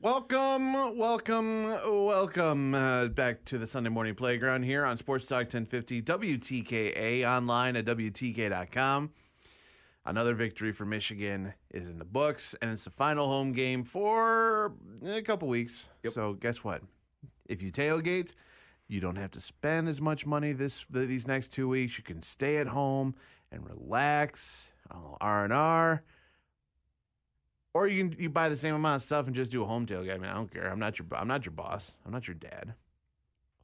Welcome, welcome, welcome uh, back to the Sunday morning playground here on Sports Talk 1050 WTKA online at WTKA.com. Another victory for Michigan is in the books, and it's the final home game for a couple weeks. So, guess what? If you tailgate, you don't have to spend as much money this these next two weeks. You can stay at home and relax, R and R. Or you can you buy the same amount of stuff and just do a home tailgate. I don't care. I'm not your I'm not your boss. I'm not your dad.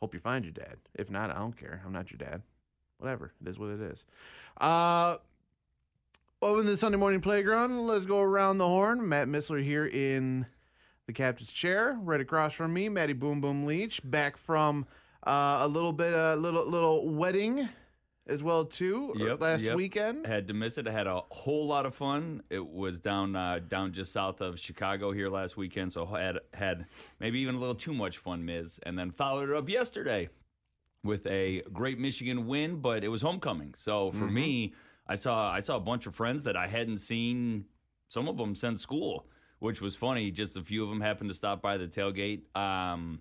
Hope you find your dad. If not, I don't care. I'm not your dad. Whatever. It is what it is. Uh to the Sunday morning playground. Let's go around the horn. Matt Missler here in the captain's chair. Right across from me, Maddie Boom Boom Leach, back from uh, a little bit, a uh, little little wedding as well too yep, last yep. weekend. Had to miss it. I had a whole lot of fun. It was down uh, down just south of Chicago here last weekend, so had had maybe even a little too much fun, Miz, and then followed it up yesterday with a great Michigan win, but it was homecoming. So for mm-hmm. me, I saw I saw a bunch of friends that I hadn't seen some of them since school, which was funny. Just a few of them happened to stop by the tailgate. Um,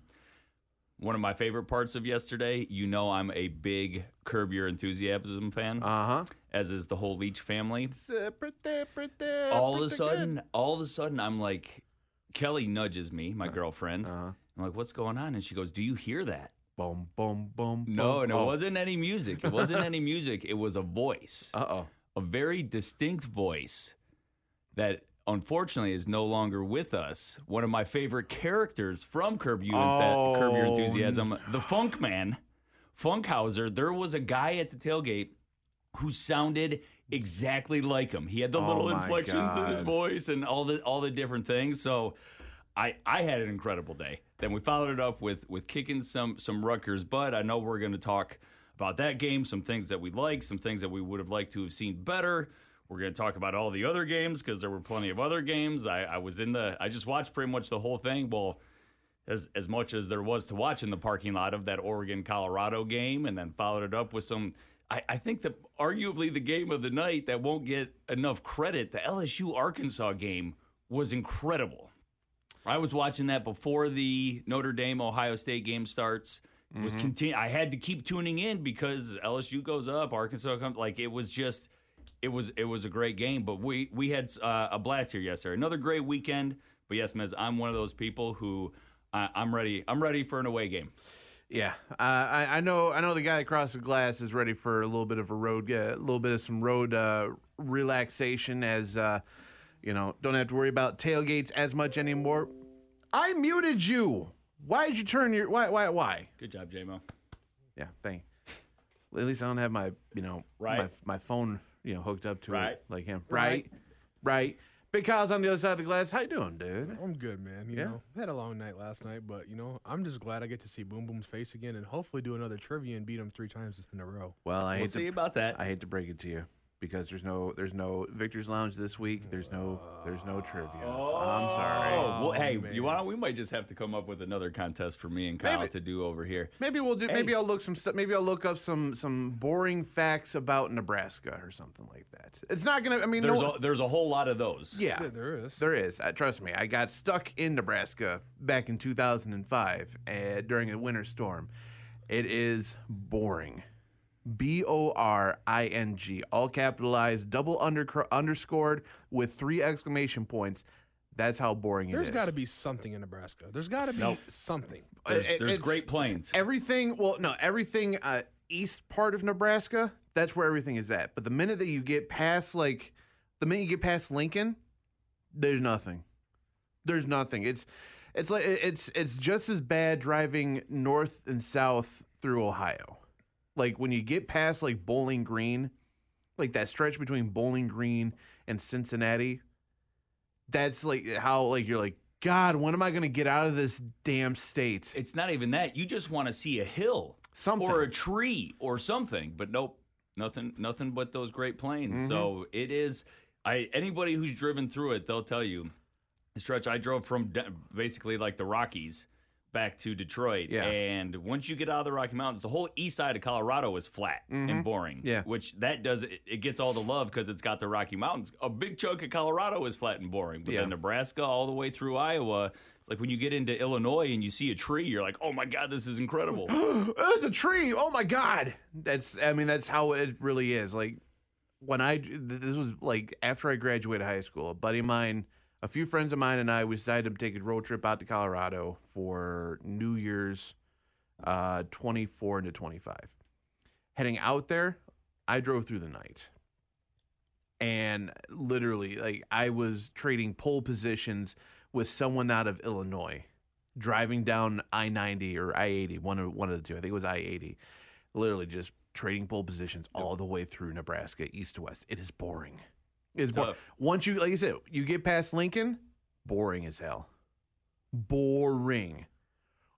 one of my favorite parts of yesterday, you know, I'm a big Curb Your Enthusiasm fan. Uh huh. As is the whole Leach family. Pretty, pretty, all of a sudden, good. all of a sudden, I'm like, Kelly nudges me, my uh, girlfriend. Uh-huh. I'm like, what's going on? And she goes, Do you hear that? Boom, boom, boom. No, and it wasn't any music. It wasn't any music. It was a voice. Uh oh. A very distinct voice that unfortunately is no longer with us. One of my favorite characters from Curb, you oh, Curb Your Enthusiasm, the Funk Man, Funkhouser. There was a guy at the tailgate who sounded exactly like him. He had the oh little inflections God. in his voice and all the all the different things. So I I had an incredible day. Then we followed it up with with kicking some some Rutgers but I know we're going to talk about that game, some things that we like, some things that we would have liked to have seen better. We're going to talk about all the other games because there were plenty of other games. I, I was in the, I just watched pretty much the whole thing. Well, as as much as there was to watch in the parking lot of that Oregon Colorado game, and then followed it up with some. I, I think that arguably the game of the night that won't get enough credit, the LSU Arkansas game, was incredible. I was watching that before the Notre Dame Ohio State game starts. Mm-hmm. Was continue. I had to keep tuning in because LSU goes up, Arkansas comes. Like it was just it was it was a great game. But we we had uh, a blast here yesterday. Another great weekend. But yes, Mez, I'm one of those people who uh, I'm ready. I'm ready for an away game. Yeah, uh, I, I, know. I know the guy across the glass is ready for a little bit of a road, uh, a little bit of some road uh, relaxation. As uh, you know, don't have to worry about tailgates as much anymore. I muted you. Why did you turn your? Why? Why? Why? Good job, JMO. Yeah, thank. You. At least I don't have my, you know, right. my, my phone you know, hooked up to right. it like him. Right. Right. Big Kyle's on the other side of the glass. How you doing, dude? I'm good, man. You yeah. know, had a long night last night, but you know, I'm just glad I get to see Boom Boom's face again and hopefully do another trivia and beat him three times in a row. Well, I we'll hate see to, about that. I hate to break it to you because there's no there's no Victor's Lounge this week. There's no there's no trivia. Oh, I'm sorry. Well, hey, man. you want? We might just have to come up with another contest for me and Kyle maybe, to do over here. Maybe we'll do. Hey. Maybe I'll look some stuff. Maybe I'll look up some some boring facts about Nebraska or something like that. It's not gonna. I mean, there's no, a, there's a whole lot of those. Yeah, yeah there is. There is. Uh, trust me. I got stuck in Nebraska back in 2005 uh, during a winter storm. It is boring. B O R I N G, all capitalized, double under, underscored with three exclamation points. That's how boring There's it is. got to be something in Nebraska. There's got to be nope. something. There's, there's Great Plains. Everything, well, no, everything uh, east part of Nebraska, that's where everything is at. But the minute that you get past, like, the minute you get past Lincoln, there's nothing. There's nothing. It's, it's like it's it's just as bad driving north and south through Ohio like when you get past like Bowling Green, like that stretch between Bowling Green and Cincinnati, that's like how like you're like God, when am I going to get out of this damn state? It's not even that. You just want to see a hill Something. or a tree or something. But nope, nothing nothing but those great plains. Mm-hmm. So it is I anybody who's driven through it, they'll tell you. The stretch I drove from basically like the Rockies back to Detroit. Yeah. And once you get out of the Rocky Mountains, the whole east side of Colorado is flat and boring. Mm-hmm. Yeah. Which that does it, it gets all the love because it's got the Rocky Mountains. A big chunk of Colorado is flat and boring. But Yeah. then Nebraska all the way through Iowa, it's like when you get into Illinois and you see a tree, you're like, oh my God, this is incredible. It's a tree. Oh my god. That's I mean that's how it really is. Like when I this was like after I graduated high school, a buddy of mine, a few friends of mine and I we decided to take a road trip out to Colorado for New Year's uh 24 into 25. Heading out there, I drove through the night. And literally like I was trading pole positions with someone out of Illinois driving down I ninety or I eighty, one of one of the two. I think it was I eighty. Literally just trading pole positions all the way through Nebraska, east to west. It is boring. It's boring. Once you, like I said, you get past Lincoln, boring as hell. Boring.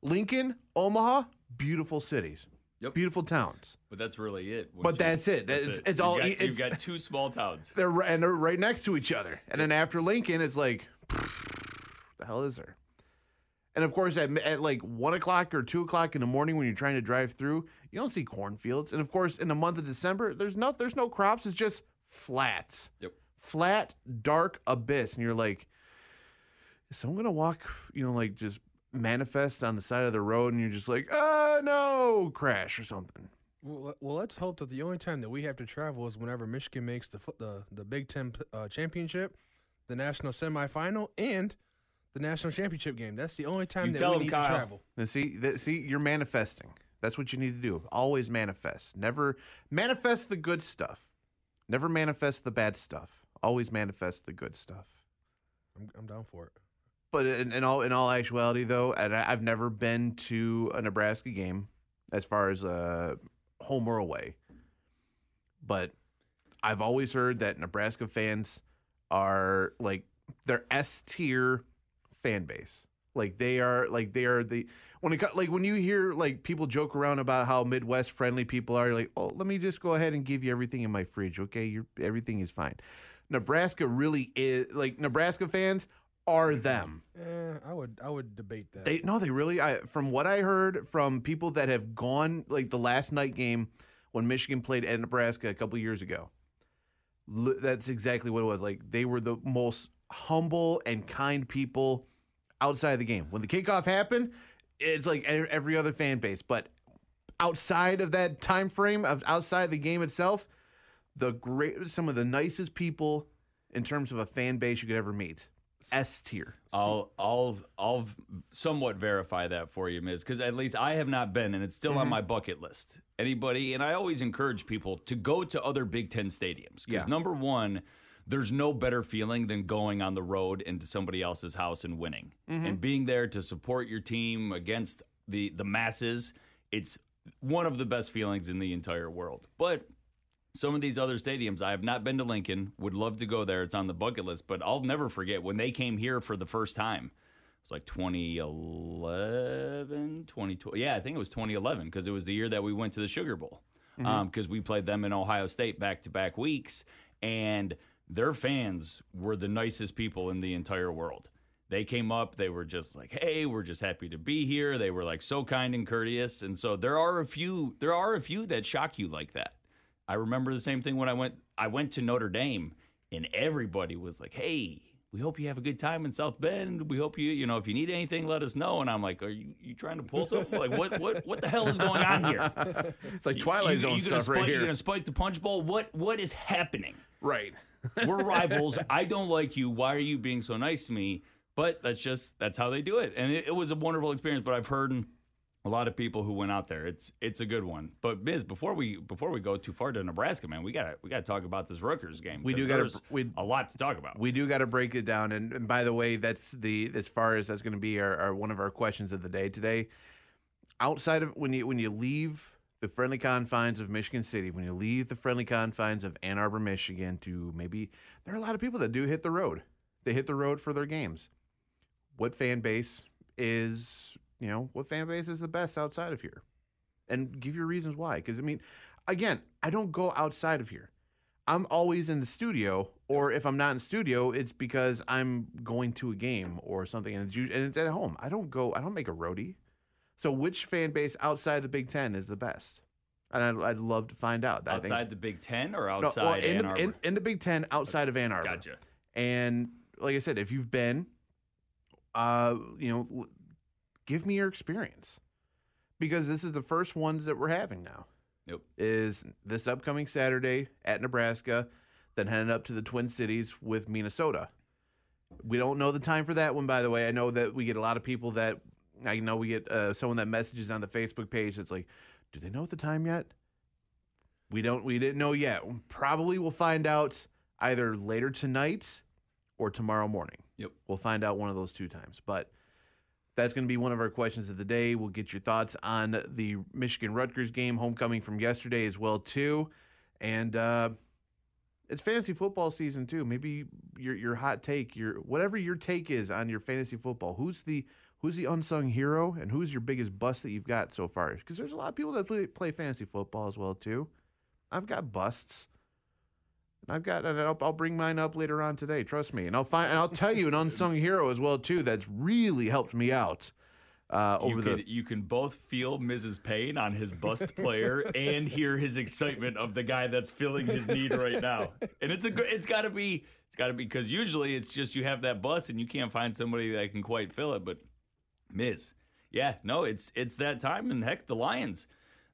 Lincoln, Omaha, beautiful cities, Yep. beautiful towns. But that's really it. But you- that's it. That's- it's You've all- got- it's- you've got two small towns. They're and they're right next to each other. And then after Lincoln, it's like, the hell is there? And of course, at, at like one o'clock or two o'clock in the morning, when you're trying to drive through, you don't see cornfields. And of course, in the month of December, there's no there's no crops. It's just flats. Yep. Flat, dark abyss. And you're like, is someone gonna walk? You know, like just manifest on the side of the road, and you're just like, oh no, crash or something. Well, well, let's hope that the only time that we have to travel is whenever Michigan makes the the the Big Ten uh, championship, the national semifinal, and the national championship game. That's the only time You that we we 'em, need Kyle. to travel. Now, see, th- see, you're manifesting. That's what you need to do. Always manifest. Never manifest the good stuff. Never manifest the bad stuff. Always manifest the good stuff. I'm, I'm down for it. But in, in all in all actuality, though, and I, I've never been to a Nebraska game as far as uh, home or away. But I've always heard that Nebraska fans are like they're S tier fan base. Like they are like they are the when it like when you hear like people joke around about how Midwest friendly people are, you're like, oh, let me just go ahead and give you everything in my fridge. Okay, You're, everything is fine. Nebraska really is like Nebraska fans are them. Eh, I would I would debate that. They no, they really. I from what I heard from people that have gone like the last night game when Michigan played at Nebraska a couple years ago. That's exactly what it was. Like they were the most humble and kind people outside of the game. When the kickoff happened, it's like every other fan base, but outside of that time frame of outside the game itself, the great some of the nicest people in terms of a fan base you could ever meet. S tier. I'll I'll I'll somewhat verify that for you, Miz, because at least I have not been, and it's still on mm-hmm. my bucket list. Anybody, and I always encourage people to go to other Big Ten stadiums because Yeah. number one, there's no better feeling than going on the road into somebody else's house and winning, mm-hmm. and being there to support your team against the the masses. It's one of the best feelings in the entire world, but some of these other stadiums, I have not been to Lincoln. Would love to go there. It's on the bucket list, but I'll never forget when they came here for the first time. It was like 2011, 2012. Yeah, I think it was 2011 because it was the year that we went to the Sugar Bowl mm-hmm. um, because we played them in Ohio State back to back weeks. And their fans were the nicest people in the entire world. They came up, they were just like, "Hey, we're just happy to be here." They were like so kind and courteous. And so there are a few there are a few that shock you like that. I remember the same thing when I went I went to Notre Dame and everybody was like, "Hey, we hope you have a good time in South Bend. We hope you, you know, if you need anything, let us know." And I'm like, "Are you, you trying to pull something? Like what what what the hell is going on here?" It's like Twilight you, Zone you gonna stuff right spike, here. You're gonna spike the punch bowl. What what is happening? Right. We're rivals. I don't like you. Why are you being so nice to me? But that's just that's how they do it, and it, it was a wonderful experience. But I've heard a lot of people who went out there. It's it's a good one. But Biz, before we before we go too far to Nebraska, man, we got to we got to talk about this Rutgers game. We do gotta- we- a lot to talk about. We do got to break it down. And, and by the way, that's the as far as that's going to be our, our one of our questions of the day today. Outside of when you when you leave the friendly confines of Michigan City, when you leave the friendly confines of Ann Arbor, Michigan, to maybe there are a lot of people that do hit the road. They hit the road for their games. what fan base is, you know, what fan base is the best outside of here, and give your reasons why. Because I mean, again, I don't go outside of here. I'm always in the studio, or if I'm not in studio, it's because I'm going to a game or something, and it's, and it's at home. I don't go. I don't make a roadie. So, which fan base outside the Big Ten is the best? And I'd, I'd love to find out. I think- Outside the Big Ten or no, outside well, in, Ann the, in, in the Big Ten, outside of Ann Arbor. gotcha. And like I said, if you've been, uh, you know, give me your experience because this is the first ones that we're having now. Yep. Is this upcoming Saturday at Nebraska, then heading up to the Twin Cities with Minnesota. We don't know the time for that one, by the way. I know that we get a lot of people that I know we get uh, someone that messages on the Facebook page that's like, "Do they know the time yet?" We don't. We didn't know yet. Probably we'll find out either later tonight or tomorrow morning. Yep. We'll find out one of those two times. But that's going to be one of our questions of the day. We'll get your thoughts on the Michigan Rutgers game, homecoming from yesterday as well too, and uh, it's fantasy football season too. Maybe your your hot take, your whatever your take is on your fantasy football. Who's the who's the unsung hero, and who's your biggest bust that you've got so far? Because there's a lot of people that play, play fantasy football as well too. I've got busts. I've got, and I'll, I'll bring mine up later on today. Trust me, and I'll find, and I'll tell you an unsung hero as well too. That's really helped me out uh, over you, the. you can both feel Mrs. Payne on his bust player and hear his excitement of the guy that's filling his need right now. And it's a good. It's got to be. It's got to be because usually it's just you have that bust and you can't find somebody that can quite fill it. But Miz, yeah, no, it's it's that time. And heck, the Lions,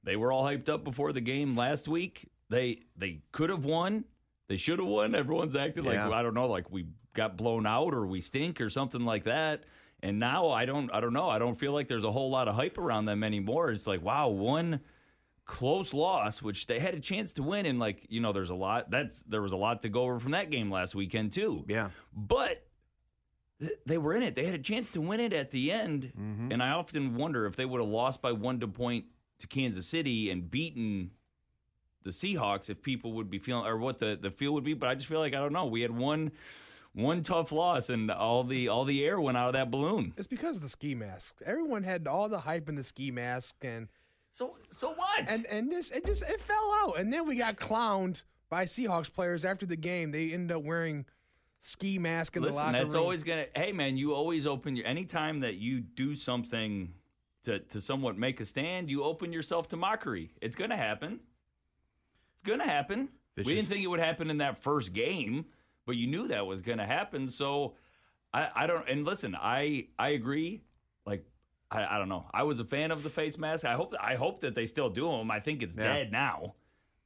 they were all hyped up before the game last week. They they could have won. They should have won. Everyone's acting Yeah. like I don't know, like we got blown out or we stink or something like that. And now I don't I don't know. I don't feel like there's a whole lot of hype around them anymore. It's like, wow, one close loss, which they had a chance to win, and like, you know, there's a lot that's there was a lot to go over from that game last weekend too. yeah, But they were in it. They had a chance to win it at the end. Mm-hmm. And I often wonder if they would have lost by one to point to Kansas City and beaten the Seahawks, if people would be feeling or what the, the feel would be. But I just feel like I don't know. We had one one tough loss and all the all the air went out of that balloon. It's because of the ski mask. Everyone had all the hype in the ski mask, and So so what? and and this it just it fell out. And then we got clowned by Seahawks players after the game. They ended up wearing ski mask in the Listen, locker that's room. always gonna. Hey, man, you always open your. Anytime that you do something to to somewhat make a stand, you open yourself to mockery. It's gonna happen. It's gonna happen. Vicious. We didn't think it would happen in that first game, but you knew that was gonna happen. So, I I don't. And listen, I I agree. Like. I, I don't know. I was a fan of the face mask. I hope I hope that they still do them. I think it's Yeah. dead now.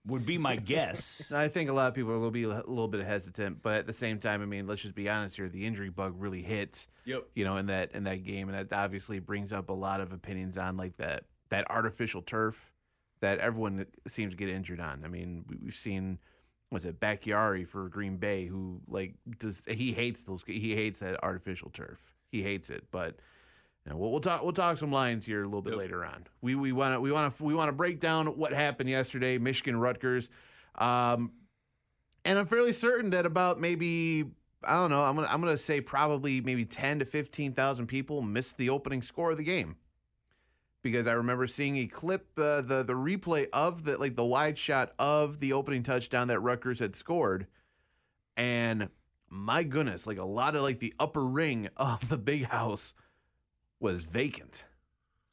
Would be my guess. I think a lot of people will be a little bit hesitant, but at the same time, I mean, let's just be honest here. The injury bug really hit. Yep. You know, in that in that game, and that obviously brings up a lot of opinions on like that that artificial turf that everyone seems to get injured on. I mean, we- we've seen what's it, Bakhtiari for Green Bay, who like does he hates those he hates that artificial turf. He hates it, but. You know, we'll, we'll talk. We'll talk some lines here a little bit Yep. later on. We we want to we want to we want to break down what happened yesterday. Michigan Rutgers. Um, and I'm fairly certain that about maybe I don't know. I'm gonna I'm gonna say probably maybe ten to fifteen thousand people missed the opening score of the game because I remember seeing a clip uh, the the replay of the like the wide shot of the opening touchdown that Rutgers had scored, and my goodness, like a lot of like the upper ring of the big house was vacant.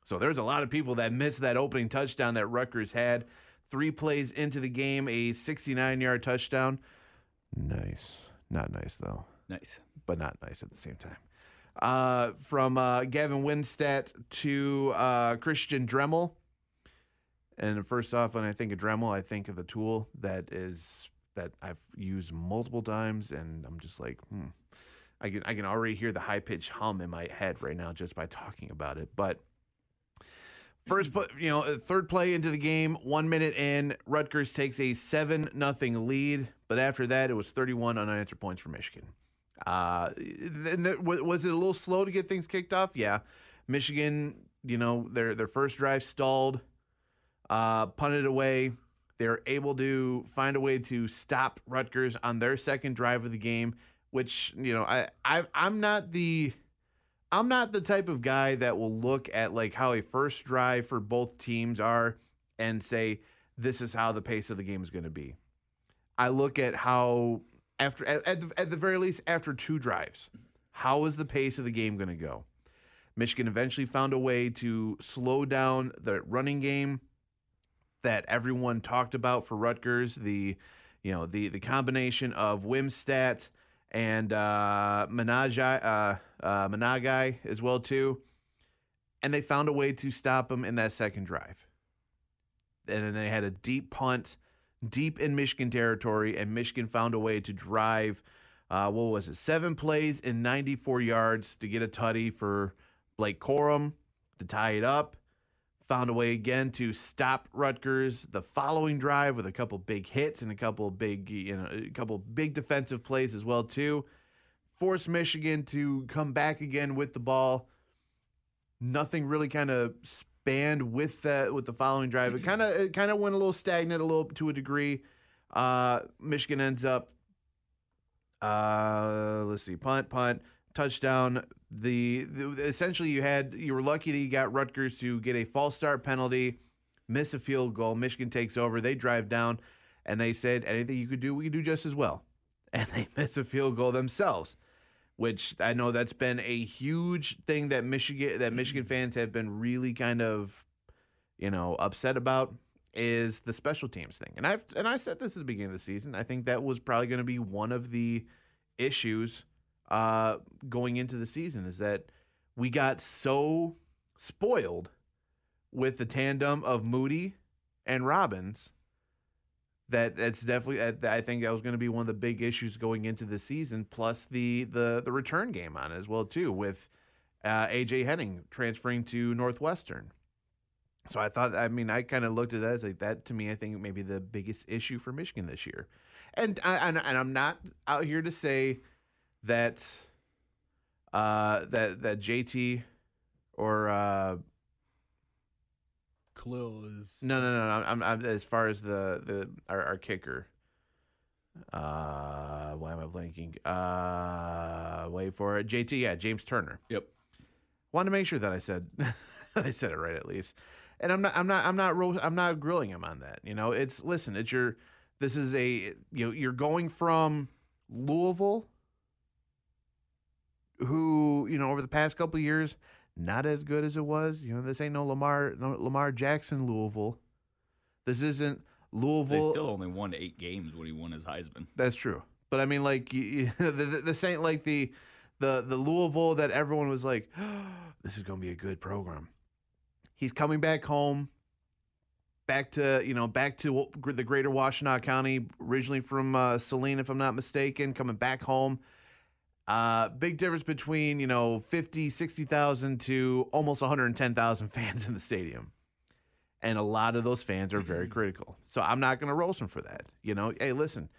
So there's a lot of people that missed that opening touchdown that Rutgers had. Three plays into the game, a 69 yard touchdown. Nice. Not nice, though, nice. but not nice at the same time. Uh, from uh, Gavin Wimsatt to uh, Christian Dremel. And first off, when I think of Dremel, I think of the tool that is that I've used multiple times, and I'm just like, hmm. I can I can already hear the high pitched hum in my head right now just by talking about it. But first, you know, third play into the game, one minute in, Rutgers takes a seven nothing lead. But after that, it was 31 unanswered points for Michigan. Uh, was it a little slow to get things kicked off? Yeah, Michigan, you know, their their first drive stalled, uh, punted away. They're able to find a way to stop Rutgers on their second drive of the game, which you know I, I I'm not the I'm not the type of guy that will look at like how a first drive for both teams are and say this is how the pace of the game is going to be. I look at how after at, at, the, at the very least after two drives, how is the pace of the game going to go? Michigan eventually found a way to slow down the running game that everyone talked about for Rutgers. The you know the the combination of Wimsatt and uh, Monangai, uh, uh, Monangai as well too, and they found a way to stop him in that second drive. And then they had a deep punt deep in Michigan territory, and Michigan found a way to drive. Uh, what was it? Seven plays in 94 yards to get a tutty for Blake Corum to tie it up. Found a way again to stop Rutgers the following drive with a couple big hits and a couple big, you know, a couple big defensive plays as well too. Force Michigan to come back again with the ball. Nothing really kind of spanned with that with the following drive. It kind of it kind of went a little stagnant a little to a degree. Uh, Michigan ends up. Uh, let's see, punt, punt, touchdown. The, the essentially you had you were lucky that you got Rutgers to get a false start penalty, miss a field goal. Michigan takes over. They drive down, and they said anything you could do, we could do just as well. And they miss a field goal themselves which I know that's been a huge thing that Michigan that Michigan fans have been really kind of, you know, upset about is the special teams thing. And I've and I said this at the beginning of the season. I think that was probably going to be one of the issues uh, going into the season is that we got so spoiled with the tandem of Moody and Robbins that that's definitely I think that was going to be one of the big issues going into the season. Plus the the the return game on it as well too with uh, AJ Henning transferring to Northwestern. So I thought I mean I kind of looked at that as like that to me I think maybe the biggest issue for Michigan this year, and I, and, and I'm not out here to say that uh, that that JT or uh, Khalil is no, no, no. no. I'm, I'm as far as the the our, our kicker. Uh, why am I blanking? Uh, wait for it. JT, yeah, James Turner. Yep. Wanted to make sure that I said I said it right at least. And I'm not I'm not I'm not ro- I'm not grilling him on that. You know, it's listen, it's your this is a you know, you're going from Louisville who, you know, over the past couple years not as good as it was. You know, this ain't no Lamar no Lamar Jackson Louisville. This isn't Louisville. They still only won eight games when he won his Heisman. That's true. But I mean, like you, you, the, the, this ain't like the the the Louisville that everyone was like, oh, this is gonna be a good program. He's coming back home, back to you know back to the greater Washtenaw County, originally from uh, Saline, if I'm not mistaken, coming back home uh, big difference between, you know, 50, 60,000 to almost 110,000 fans in the stadium. And a lot of those fans are very critical. So I'm not going to roast him for that. You know, hey, listen,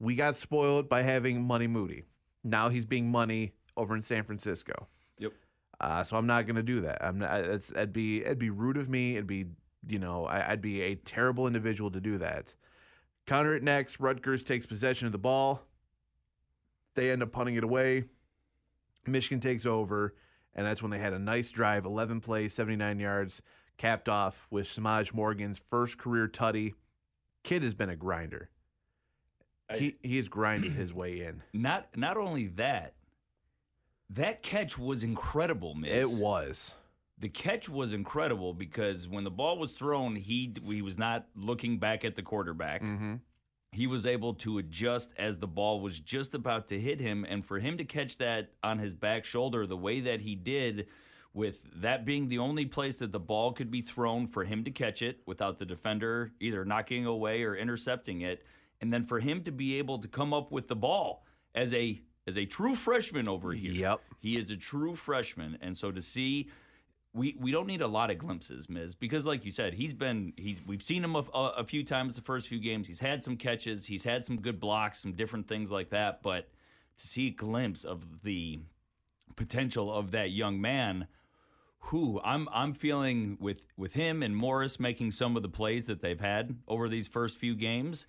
we got spoiled by having Money Moody. Now he's being money over in San Francisco. Yep. Uh, so I'm not going to do that. I'm not. It's, it'd be it'd be rude of me. It'd be you know I, I'd be a terrible individual to do that. Counter it next. Rutgers takes possession of the ball. They end up punting it away. Michigan takes over, and that's when they had a nice drive, 11 plays, 79 yards, capped off with Semaj Morgan's first career tutty. Kid has been a grinder. he he has grinded his way in. Not not only that, that catch was incredible, Miss. It was. The catch was incredible because when the ball was thrown, he he was not looking back at the quarterback. Mm-hmm he was able to adjust as the ball was just about to hit him. And for him to catch that on his back shoulder the way that he did, with that being the only place that the ball could be thrown for him to catch it without the defender either knocking away or intercepting it, and then for him to be able to come up with the ball as a as a true freshman over here. Yep. He is a true freshman. And so to see we we don't need a lot of glimpses, Miz, because like you said, he's been he's we've seen him a, a, few times the first few games. He's had some catches, he's had some good blocks, some different things like that. But to see a glimpse of the potential of that young man, who I'm I'm feeling with with him and Morris making some of the plays that they've had over these first few games.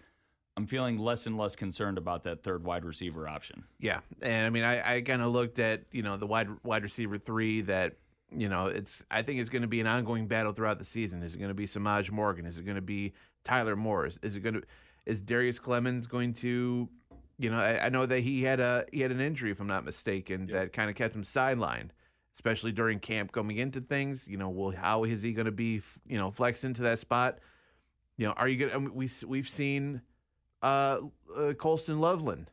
I'm feeling less and less concerned about that third wide receiver option. Yeah, and I mean, I, I kind of looked at you know the wide wide receiver three that you know it's I think it's going to be an ongoing battle throughout the season. Is it going to be Semaj Morgan? Is it going to be Tyler Morris? Is it going to is Darius Clemons going to you know I, I know that he had a he had an injury if I'm not mistaken that kind of kept him sidelined. Especially during camp, coming into things, you know, well, how is he going to be, you know, flex into that spot? You know, are you going? to we we've seen uh, uh, Colston Loveland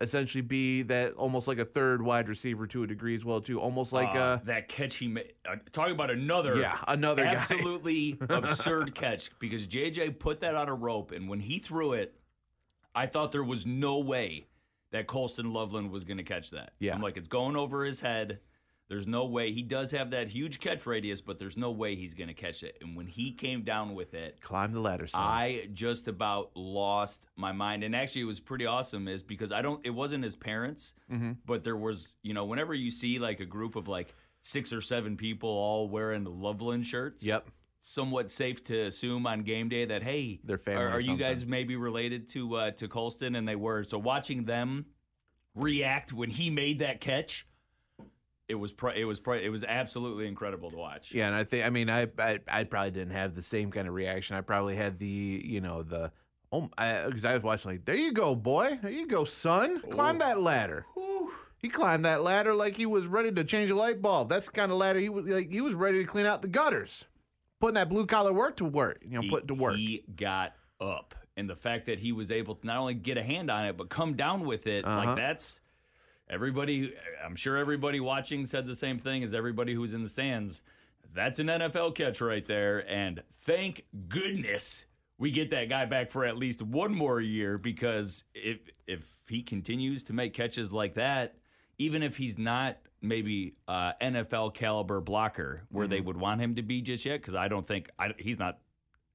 essentially be that almost like a third wide receiver to a degree as well too almost like Uh, uh that catch he made. Uh, talking about another, Yeah, another absolutely absurd catch because JJ put that on a rope, and when he threw it, I thought there was no way that Colston Loveland was going to catch that. Yeah. I'm like, it's going over his head. There's no way he does have that huge catch radius, but there's no way he's going to catch it. And when he came down with it, climb the ladder son. I just about lost my mind. And actually, it was pretty awesome, is because I don't, it wasn't his parents, Mm-hmm. but there was, you know, whenever you see like a group of like six or seven people all wearing Loveland shirts. Yep. Somewhat safe to assume on game day that hey, They're family Are, are you guys maybe related to uh, to Colston? And they were. So watching them react when he made that catch, it was pr- it was pr- it was absolutely incredible to watch. yeah and i think i mean I, I i probably didn't have the same kind of reaction. I probably had the you know the oh because I, was watching like there you go boy. There you go son. Climb that ladder. He climbed that ladder like he was ready to change a light bulb. That's the kind of ladder he was like he was ready to clean out the gutters. Putting that blue collar work to work you know he, put to work. He got up, and the fact that he was able to not only get a hand on it but come down with it, Uh-huh. like that's everybody. I'm sure everybody watching said the same thing as everybody who's in the stands. That's an NFL catch right there, and thank goodness we get that guy back for at least one more year because if if he continues to make catches like that, even if he's not maybe uh, NFL caliber blocker where they would want him to be just yet, because I don't think I, he's not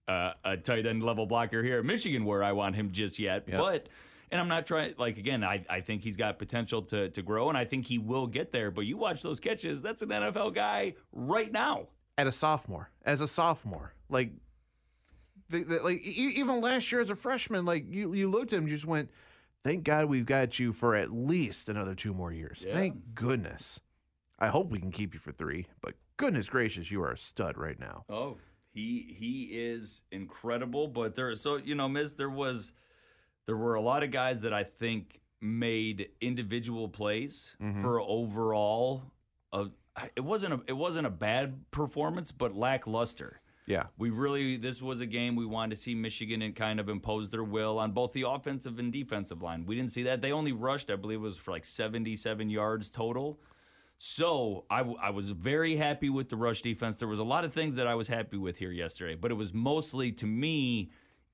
uh, a tight end level blocker here at Michigan where I want him just yet. Yep. But and I'm not trying like again, I, I think he's got potential to to grow and I think he will get there. But you watch those catches, that's an NFL guy right now. at a sophomore as a sophomore like the, the, like e- even last year as a freshman like you you looked at him and just went thank god we've got you for at least another two more years Yeah. thank goodness i hope we can keep you for three but goodness gracious you are a stud right now Oh, he he is incredible. But there, so you know, Miz, there was there were a lot of guys that I think made individual plays for overall. Uh, it wasn't a it wasn't a bad performance, but lackluster. yeah We really this was a game we wanted to see Michigan and kind of impose their will on both the offensive and defensive line. We didn't see that. They only rushed, I believe, it was for like 77 yards total. So I, w- I was very happy with the rush defense. There was a lot of things that I was happy with here yesterday, but it was mostly to me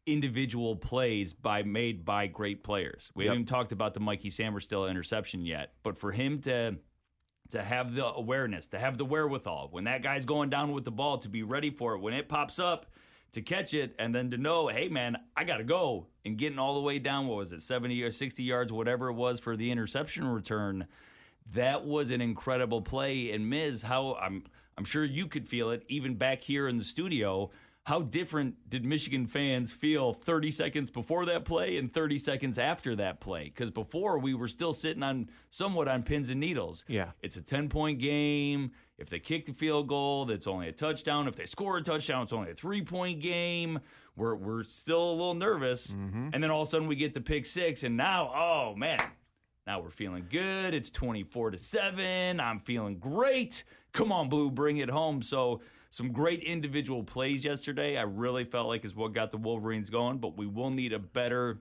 individual plays by made by great players. We Yep. haven't even talked about the Mikey Sainristil interception yet, but for him to to have the awareness, to have the wherewithal when that guy's going down with the ball to be ready for it when it pops up to catch it and then to know, hey man, I got to go and getting all the way down what was it, 70 or 60 yards whatever it was for the interception return. That was an incredible play and Miz how I'm I'm sure you could feel it even back here in the studio. How different did Michigan fans feel 30 seconds before that play and 30 seconds after that play? Because before we were still sitting on somewhat on pins and needles. Yeah. It's a 10 point game. If they kick the field goal, that's only a touchdown. If they score a touchdown, it's only a three point game. We're, we're still a little nervous. Mm-hmm. And then all of a sudden we get the pick six, and now, oh man, now we're feeling good. It's 24 to 7. I'm feeling great. Come on, Blue, bring it home. So, some great individual plays yesterday. I really felt like is what got the Wolverines going, but we will need a better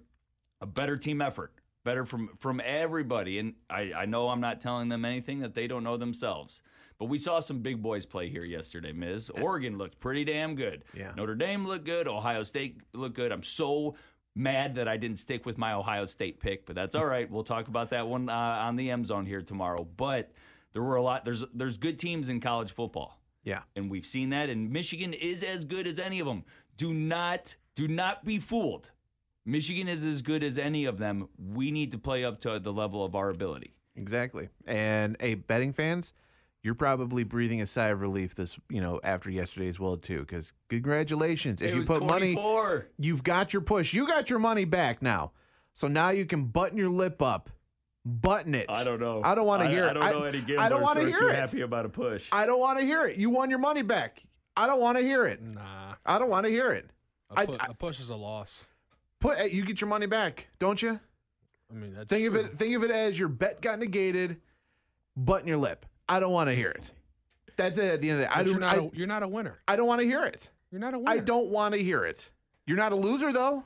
a better team effort. Better from from everybody. And I, I know I'm not telling them anything that they don't know themselves. But we saw some big boys play here yesterday, Miz. Oregon looked pretty damn good. Yeah. Notre Dame looked good. Ohio State looked good. I'm so mad that I didn't stick with my Ohio State pick, but that's all right. We'll talk about that one uh, on the M Zone here tomorrow. But there were a lot. There's there's good teams in college football, yeah and we've seen that. And Michigan is as good as any of them. Do not do not be fooled. Michigan is as good as any of them. We need to play up to the level of our ability. exactly and hey betting fans you're probably breathing a sigh of relief this, you know, after yesterday as well too. Because congratulations, if it you was put money, 24. you've got your push. You got your money back now. So now you can button your lip up, button it. I don't know. I don't want to I- hear I it. don't know any gamblers I don't want to who are hear too it. happy about a push. I don't want to hear it. You won your money back. I don't want to hear it. Nah, I don't want to hear it. A, pu- I- a push is a loss. Put you get your money back, don't you? I mean, that's Think of it. Think of it as your bet got negated. Button your lip. I don't want to hear it. That's it. At the end of the day, I But do. you're not, I, a, you're not a winner. I don't want to hear it. You're not a winner. I don't want to hear it. You're not a loser though.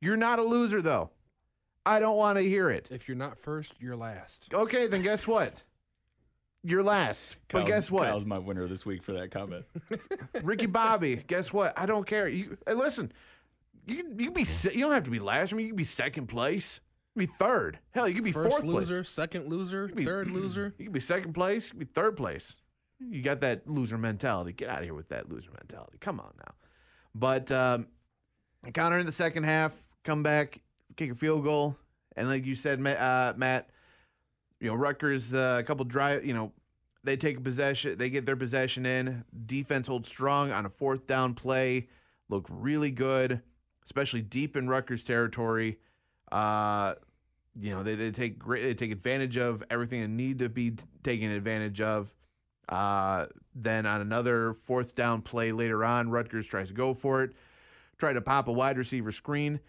You're not a loser though. I don't want to hear it. If you're not first, you're last. Okay, then guess what? You're last. But guess what? Kyle's my winner this week for that comment. Ricky Bobby, guess what? I don't care. You hey, listen. You you be you don't have to be last. I mean, you can be second place. You can be third. Hell, you can be First fourth place. loser, second loser, be- third loser. You can be second place. You can be third place. You got that loser mentality. Get out of here with that loser mentality. Come on now. But um, counter in the second half, come back, kick a field goal, and like you said, uh, Matt, you know Rutgers uh, a couple drive. You know they take possession, they get their possession in. Defense holds strong on a fourth down play. Look really good, especially deep in Rutgers territory. Uh, you know they, they take great they take advantage of everything that need to be taken advantage of uh, then on another fourth down play later on rutgers tries to go for it try to pop a wide receiver screen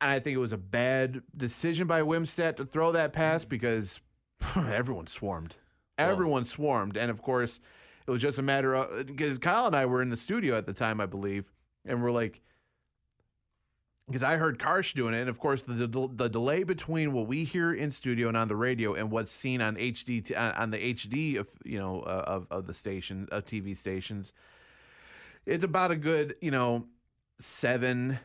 and i think it was a bad decision by Wimsatt to throw that pass because everyone swarmed. Everyone swarmed. And of course it was just a matter of because kyle and i were in the studio at the time i believe and we're like because I heard Karsh doing it, and of course the, the the delay between what we hear in studio and on the radio and what's seen on HD t- on on the HD of you know uh, of of the station of TV stations, it's about a good you know seven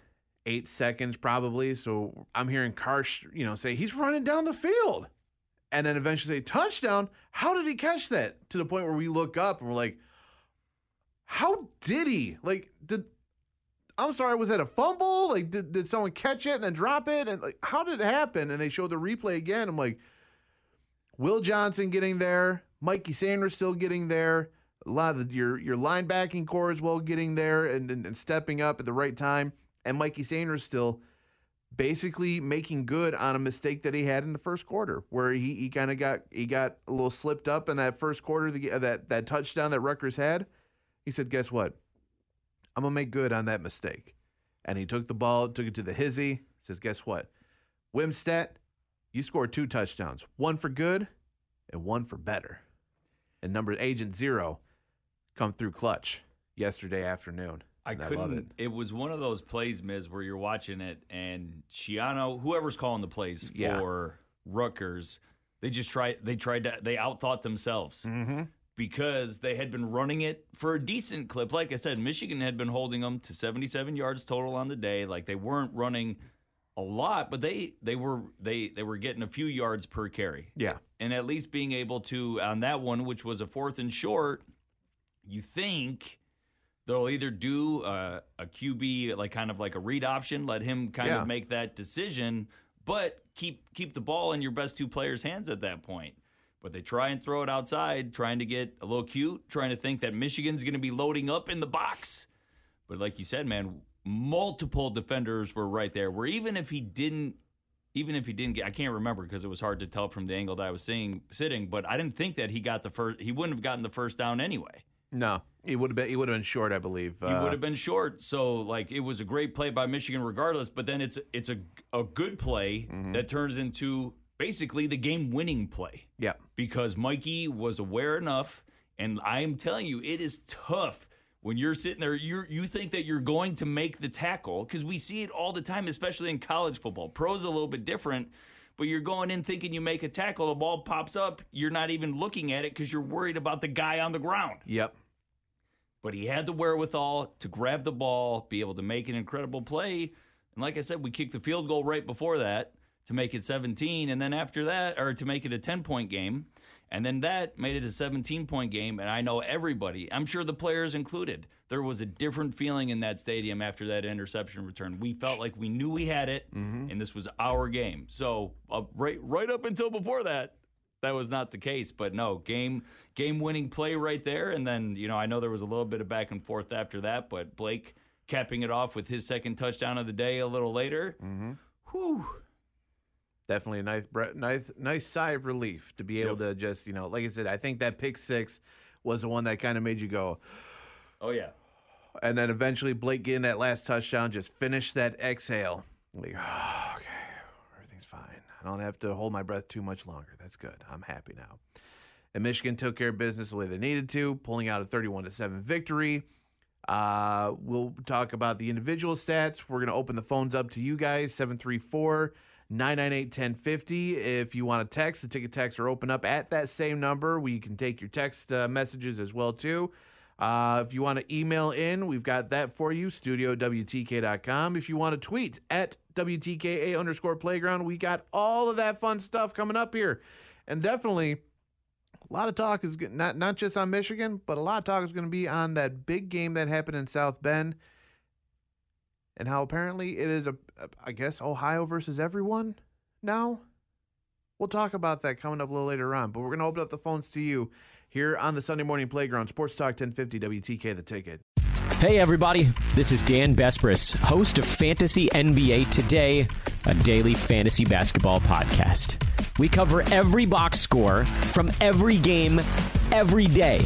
eight seconds probably. So I'm hearing Karsh you know say he's running down the field, and then eventually say touchdown. How did he catch that? To the point where we look up and we're like, how did he? Like did I'm sorry, was that a fumble? Like, did, did someone catch it and then drop it? And like, how did it happen? And they showed the replay again. I'm like, Will Johnson getting there, Mikey Sainristil getting there, a lot of the, your your linebacking core as well getting there and, and, and stepping up at the right time, and Mikey Sainristil basically making good on a mistake that he had in the first quarter, where he, he kind of got he got a little slipped up in that first quarter, the, that that touchdown that Rutgers had. He said, "Guess what? I'm gonna make good on that mistake. And he took the ball, took it to the hizzy. Says, guess what? Wimsatt, you scored two touchdowns, one for good and one for better. And number agent zero come through clutch yesterday afternoon. I And couldn't. It. was one of those plays, Miz, where you're watching it and Schiano, whoever's calling the plays Yeah. for Rutgers, they just tried. They tried to. They outthought themselves Mm-hmm. because they had been running it for a decent clip. Like I said, Michigan had been holding them to 77 yards total on the day. Like they weren't running a lot, but they they were they they were getting a few yards per carry Yeah. and at least being able to on that one, which was a fourth and short, you think they'll either do uh, a, a QB like kind of like a read option, let him kind Yeah. of make that decision, but keep keep the ball in your best two players' hands at that point. But they try and throw it outside, trying to get a little cute, trying to think that Michigan's going to be loading up in the box. But like you said, man, multiple defenders were right there. Where even if he didn't even if he didn't get, I can't remember because it was hard to tell from the angle that I was seeing sitting. But I didn't think that he got the first. He wouldn't have gotten the first down anyway. No, he would have been. He would have been short, I believe. He Uh, would have been short. So like it was a great play by Michigan, regardless. But then it's it's a a good play that turns into basically the game winning play Yeah. because Mikey was aware enough. And I am telling you, it is tough when you're sitting there. You you think that you're going to make the tackle because we see it all the time, especially in college football. Pros a little bit different, but you're going in thinking you make a tackle, the ball pops up, you're not even looking at it because you're worried about the guy on the ground. Yep. But he had the wherewithal to grab the ball, be able to make an incredible play. And like I said, we kicked the field goal right before that to make it 17. And then after that, or to make it a 10 point game. And then that made it a 17 point game. And I know everybody, I'm sure the players included, there was a different feeling in that stadium after that interception return. We felt like we knew we had it, and this was our game. So uh, right, right up until before that, that was not the case. But no, game game winning play right there, and then you know I know there was a little bit of back and forth after that, but Blake capping it off with his second touchdown of the day a little later. Mm-hmm. Whew. Definitely a nice, nice, nice sigh of relief to be able yep. to just, you know, like I said, I think that pick six was the one that kind of made you go, "Oh yeah." And then eventually Blake getting that last touchdown just finished that exhale. Like, oh, okay. I don't have to hold my breath too much longer. That's good. I'm happy now. And Michigan took care of business the way they needed to, pulling out a 31 to 7 victory. Uh, we'll talk about the individual stats. We're going to open the phones up to you guys 734 998 1050. If you want to text, the ticket texts are open up at that same number. We can take your text uh, messages as well, too. Uh, if you want to email in, we've got that for you, studiowtk.com. If you want to tweet at WTKA underscore playground, we got all of that fun stuff coming up here. And definitely, a lot of talk is not, not just on Michigan, but a lot of talk is going to be on that big game that happened in South Bend and how apparently it is a, I guess Ohio versus everyone now. We'll talk about that coming up a little later on, but we're going to open up the phones to you here on the Sunday Morning Playground, Sports Talk 1050 WTK The Ticket. Hey, everybody. This is Dan Besbris, host of Fantasy NBA Today, a daily fantasy basketball podcast. We cover every box score from every game, every day